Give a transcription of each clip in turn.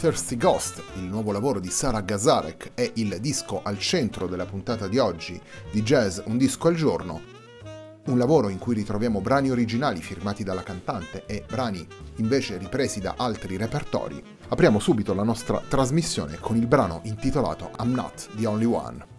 Thirsty Ghost, il nuovo lavoro di Sara Gazarek, è il disco al centro della puntata di oggi di Jazz Un disco al giorno. Un lavoro in cui ritroviamo brani originali firmati dalla cantante e brani invece ripresi da altri repertori. Apriamo subito la nostra trasmissione con il brano intitolato I'm Not the Only One.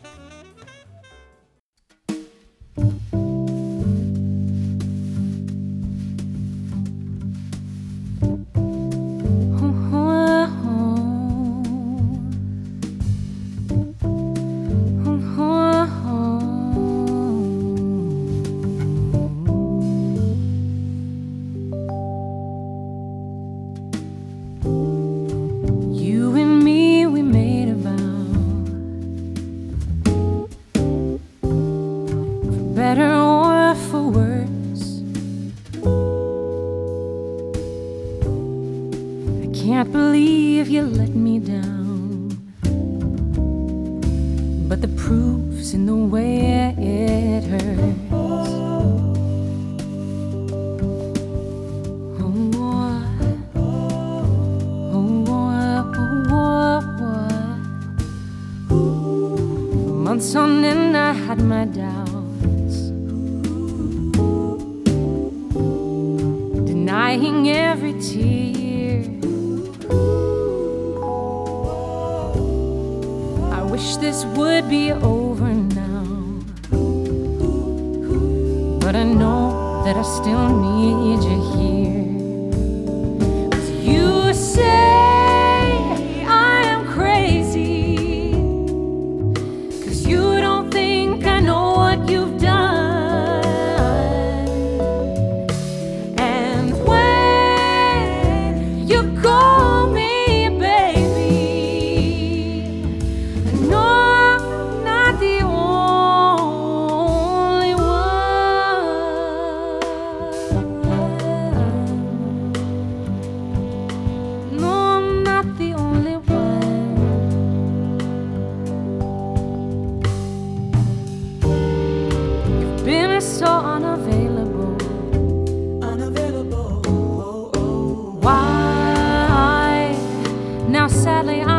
sadly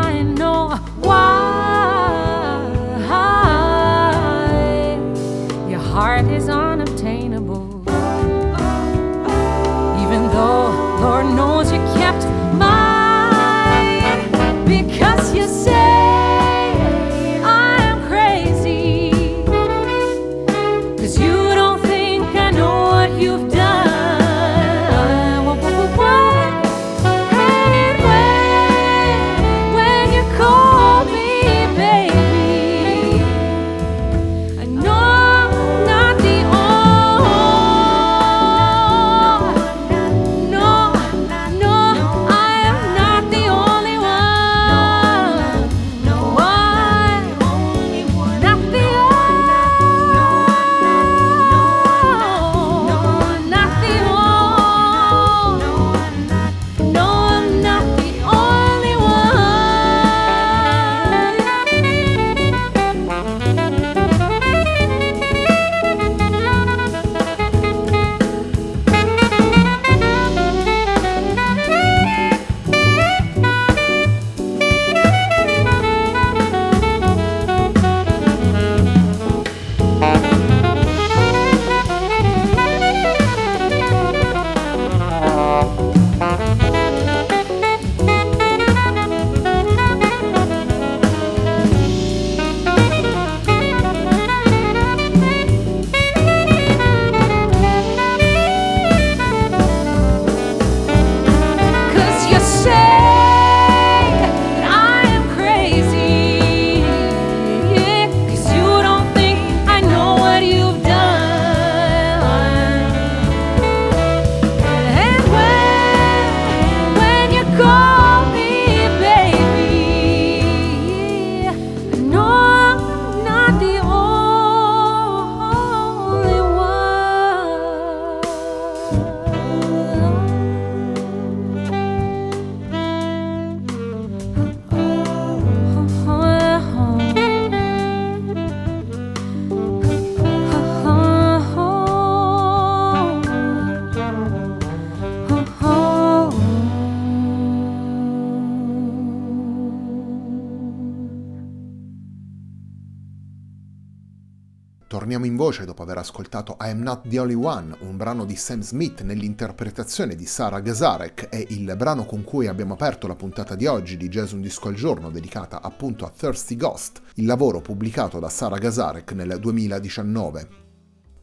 ascoltato I Am Not the Only One, un brano di Sam Smith nell'interpretazione di Sara Gazarek e il brano con cui abbiamo aperto la puntata di oggi di Jazz Un Disco al Giorno dedicata appunto a Thirsty Ghost, il lavoro pubblicato da Sara Gazarek nel 2019.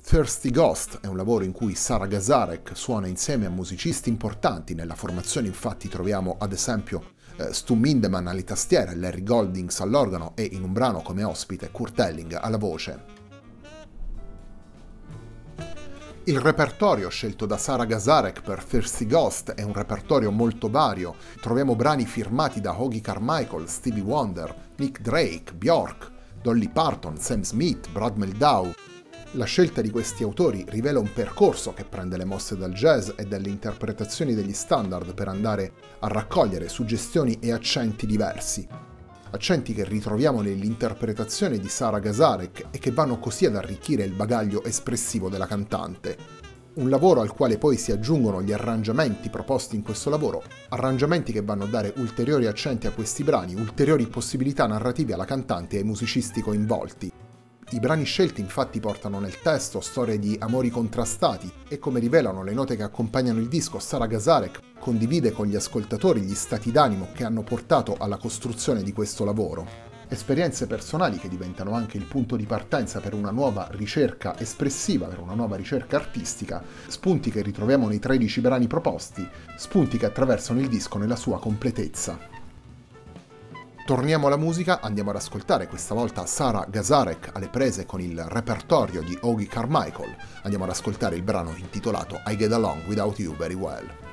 Thirsty Ghost è un lavoro in cui Sara Gazarek suona insieme a musicisti importanti, nella formazione infatti troviamo ad esempio eh, Stu Mindeman alle tastiere, Larry Goldings all'organo e in un brano come ospite Kurt Elling alla voce. Il repertorio scelto da Sara Gazarek per Thirsty Ghost è un repertorio molto vario. Troviamo brani firmati da Hoagie Carmichael, Stevie Wonder, Nick Drake, Bjork, Dolly Parton, Sam Smith, Brad Meldau, la scelta di questi autori rivela un percorso che prende le mosse dal jazz e dalle interpretazioni degli standard per andare a raccogliere suggestioni e accenti diversi. Accenti che ritroviamo nell'interpretazione di Sara Gazarek e che vanno così ad arricchire il bagaglio espressivo della cantante. Un lavoro al quale poi si aggiungono gli arrangiamenti proposti in questo lavoro, arrangiamenti che vanno a dare ulteriori accenti a questi brani, ulteriori possibilità narrative alla cantante e ai musicisti coinvolti, i brani scelti infatti portano nel testo storie di amori contrastati e come rivelano le note che accompagnano il disco, Sara Gazarek condivide con gli ascoltatori gli stati d'animo che hanno portato alla costruzione di questo lavoro. Esperienze personali che diventano anche il punto di partenza per una nuova ricerca espressiva, per una nuova ricerca artistica, spunti che ritroviamo nei 13 brani proposti, spunti che attraversano il disco nella sua completezza. Torniamo alla musica, andiamo ad ascoltare questa volta Sara Gazarek alle prese con il repertorio di Ogie Carmichael. Andiamo ad ascoltare il brano intitolato I Get Along Without You Very Well.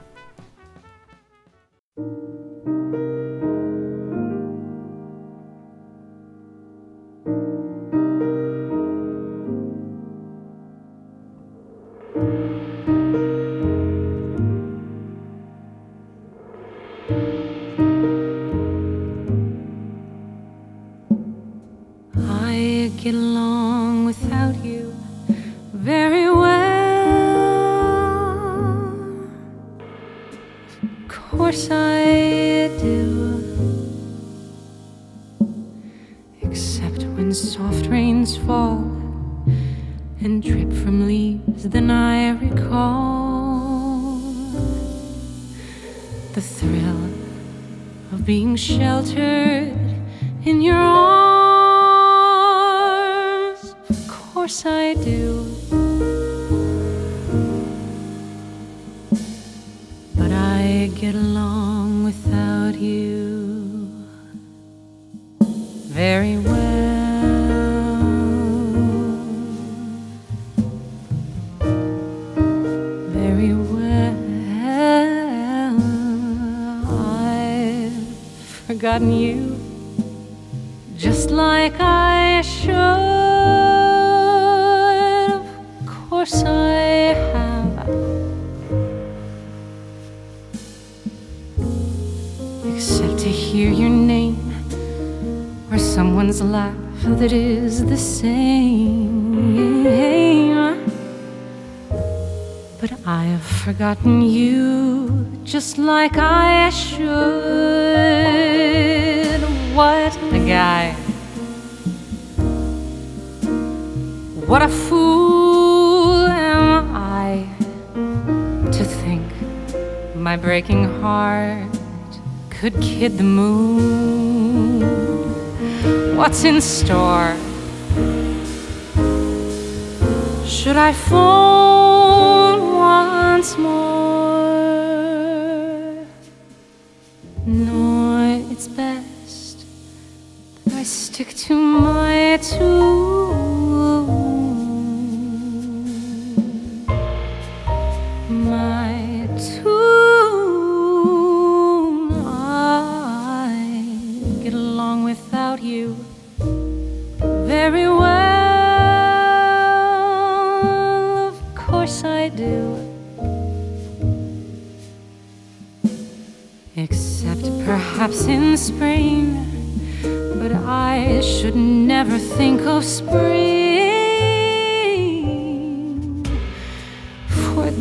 taken long. You just like I should. Of course I have. Except to hear your name or someone's laugh that is the same. But I have forgotten you just like I should what a guy. What a fool am I to think my breaking heart could kid the moon. What's in store? Should I phone once more? No, it's best I stick to my tune.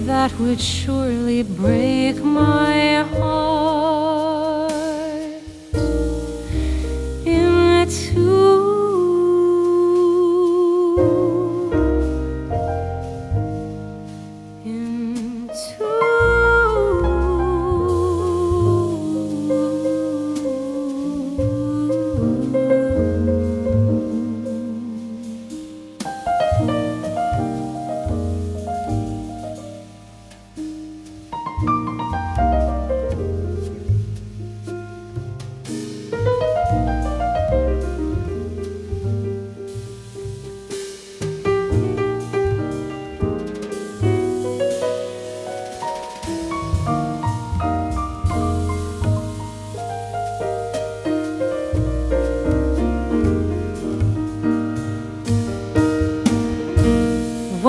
That would surely break my heart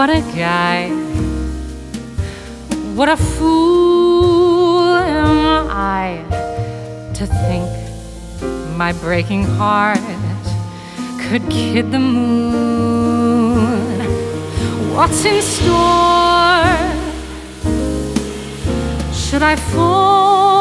what a guy. What a fool am I to think my breaking heart could kid the moon. What's in store? Should I fall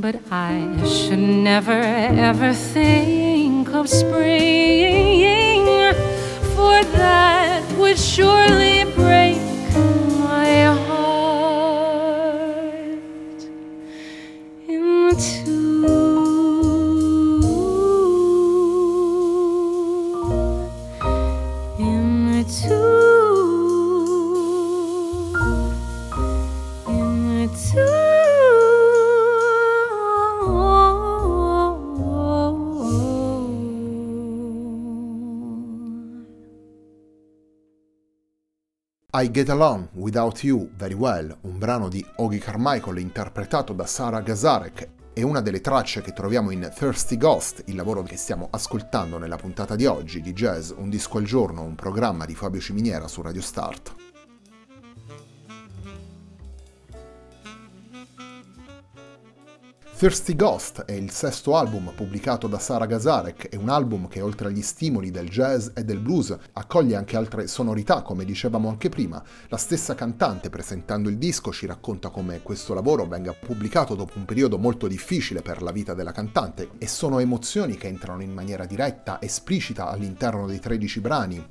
But I should never ever think of spring, for that would surely break I Get Along Without You Very Well, un brano di Ogi Carmichael interpretato da Sara Gazarek, è una delle tracce che troviamo in Thirsty Ghost, il lavoro che stiamo ascoltando nella puntata di oggi di Jazz Un disco al giorno, un programma di Fabio Ciminiera su Radio Start. Thirsty Ghost è il sesto album pubblicato da Sara Gazarek, è un album che oltre agli stimoli del jazz e del blues accoglie anche altre sonorità, come dicevamo anche prima. La stessa cantante presentando il disco ci racconta come questo lavoro venga pubblicato dopo un periodo molto difficile per la vita della cantante e sono emozioni che entrano in maniera diretta, esplicita all'interno dei 13 brani,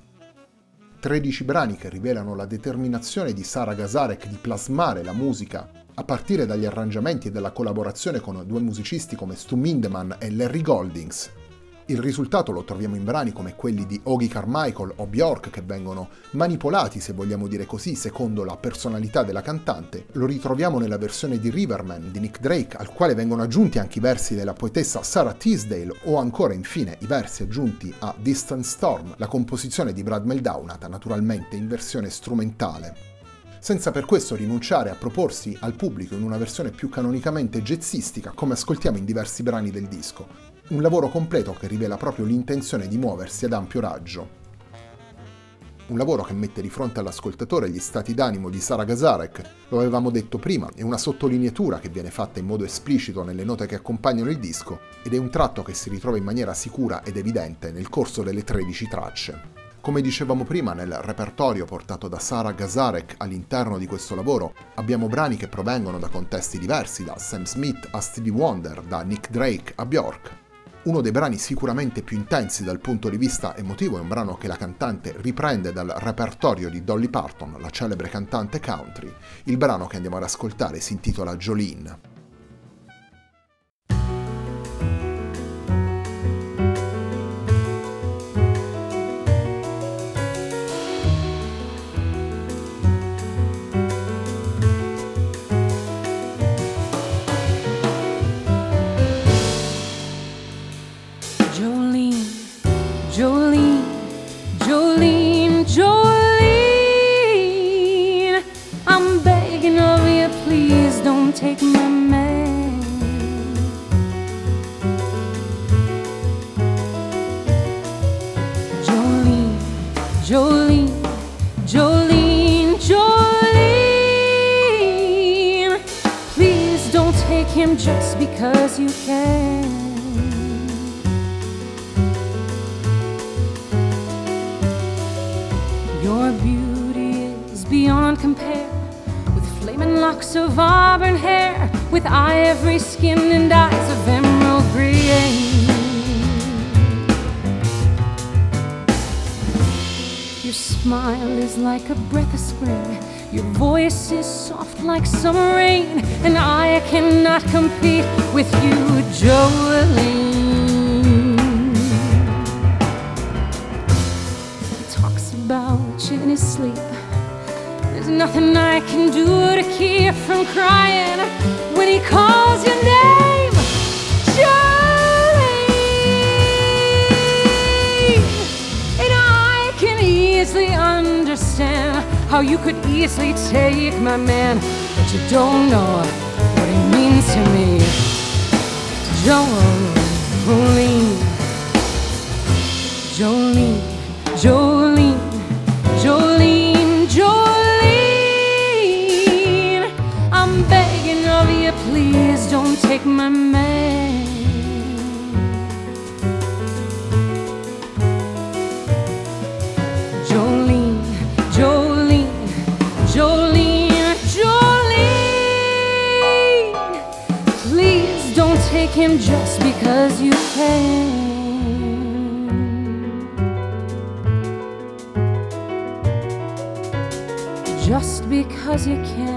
13 brani che rivelano la determinazione di Sara Gazarek di plasmare la musica a partire dagli arrangiamenti e dalla collaborazione con due musicisti come Stu Mindeman e Larry Goldings. Il risultato lo troviamo in brani come quelli di Ogi Carmichael o Bjork che vengono manipolati, se vogliamo dire così, secondo la personalità della cantante. Lo ritroviamo nella versione di Riverman di Nick Drake, al quale vengono aggiunti anche i versi della poetessa Sarah Teasdale o ancora infine i versi aggiunti a Distant Storm, la composizione di Brad Meldau nata naturalmente in versione strumentale senza per questo rinunciare a proporsi al pubblico in una versione più canonicamente jazzistica come ascoltiamo in diversi brani del disco. Un lavoro completo che rivela proprio l'intenzione di muoversi ad ampio raggio. Un lavoro che mette di fronte all'ascoltatore gli stati d'animo di Sara Gazarek, lo avevamo detto prima, è una sottolineatura che viene fatta in modo esplicito nelle note che accompagnano il disco ed è un tratto che si ritrova in maniera sicura ed evidente nel corso delle 13 tracce. Come dicevamo prima, nel repertorio portato da Sara Gazarek all'interno di questo lavoro abbiamo brani che provengono da contesti diversi, da Sam Smith a Stevie Wonder, da Nick Drake a Bjork. Uno dei brani sicuramente più intensi dal punto di vista emotivo è un brano che la cantante riprende dal repertorio di Dolly Parton, la celebre cantante country. Il brano che andiamo ad ascoltare si intitola Jolene. Jolene, Jolene, Jolene. Please don't take him just because you can. Your beauty is beyond compare with flaming locks of auburn hair, with ivory skin and eyes of emerald green. Your smile is like a breath of spring, Your voice is soft like summer rain, and I cannot compete with you, Jolene. He talks about you in his sleep. There's nothing I can do to keep from crying when he calls your how you could easily take my man, but you don't know what he means to me, Jolene. Jolene, Jolene, Jolene, Jolene. I'm begging of you, please don't take my man. Him just because you can. Just because you can.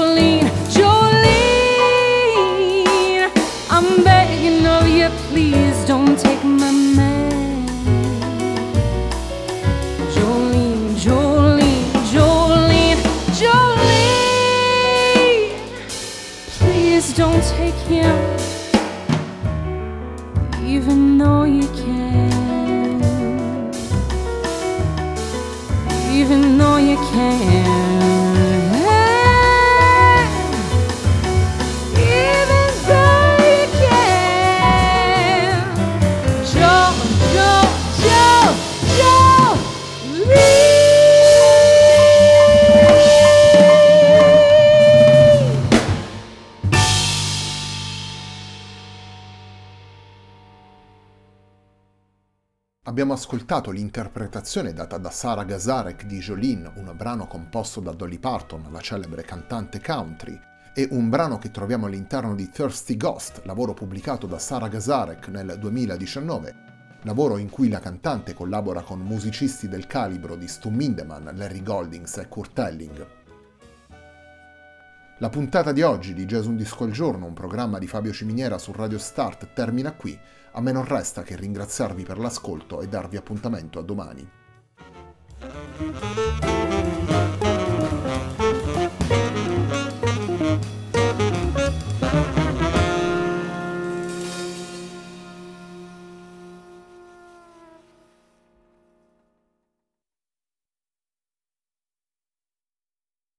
Even you can. Ascoltato l'interpretazione data da Sara Gazarek di Jolene, un brano composto da Dolly Parton, la celebre cantante country, e un brano che troviamo all'interno di Thirsty Ghost, lavoro pubblicato da Sara Gazarek nel 2019, lavoro in cui la cantante collabora con musicisti del calibro di Stu Mindeman, Larry Goldings e Kurt Elling. La puntata di oggi di Jazz Un Disco al Giorno, un programma di Fabio Ciminiera su Radio Start, termina qui. A me non resta che ringraziarvi per l'ascolto e darvi appuntamento a domani.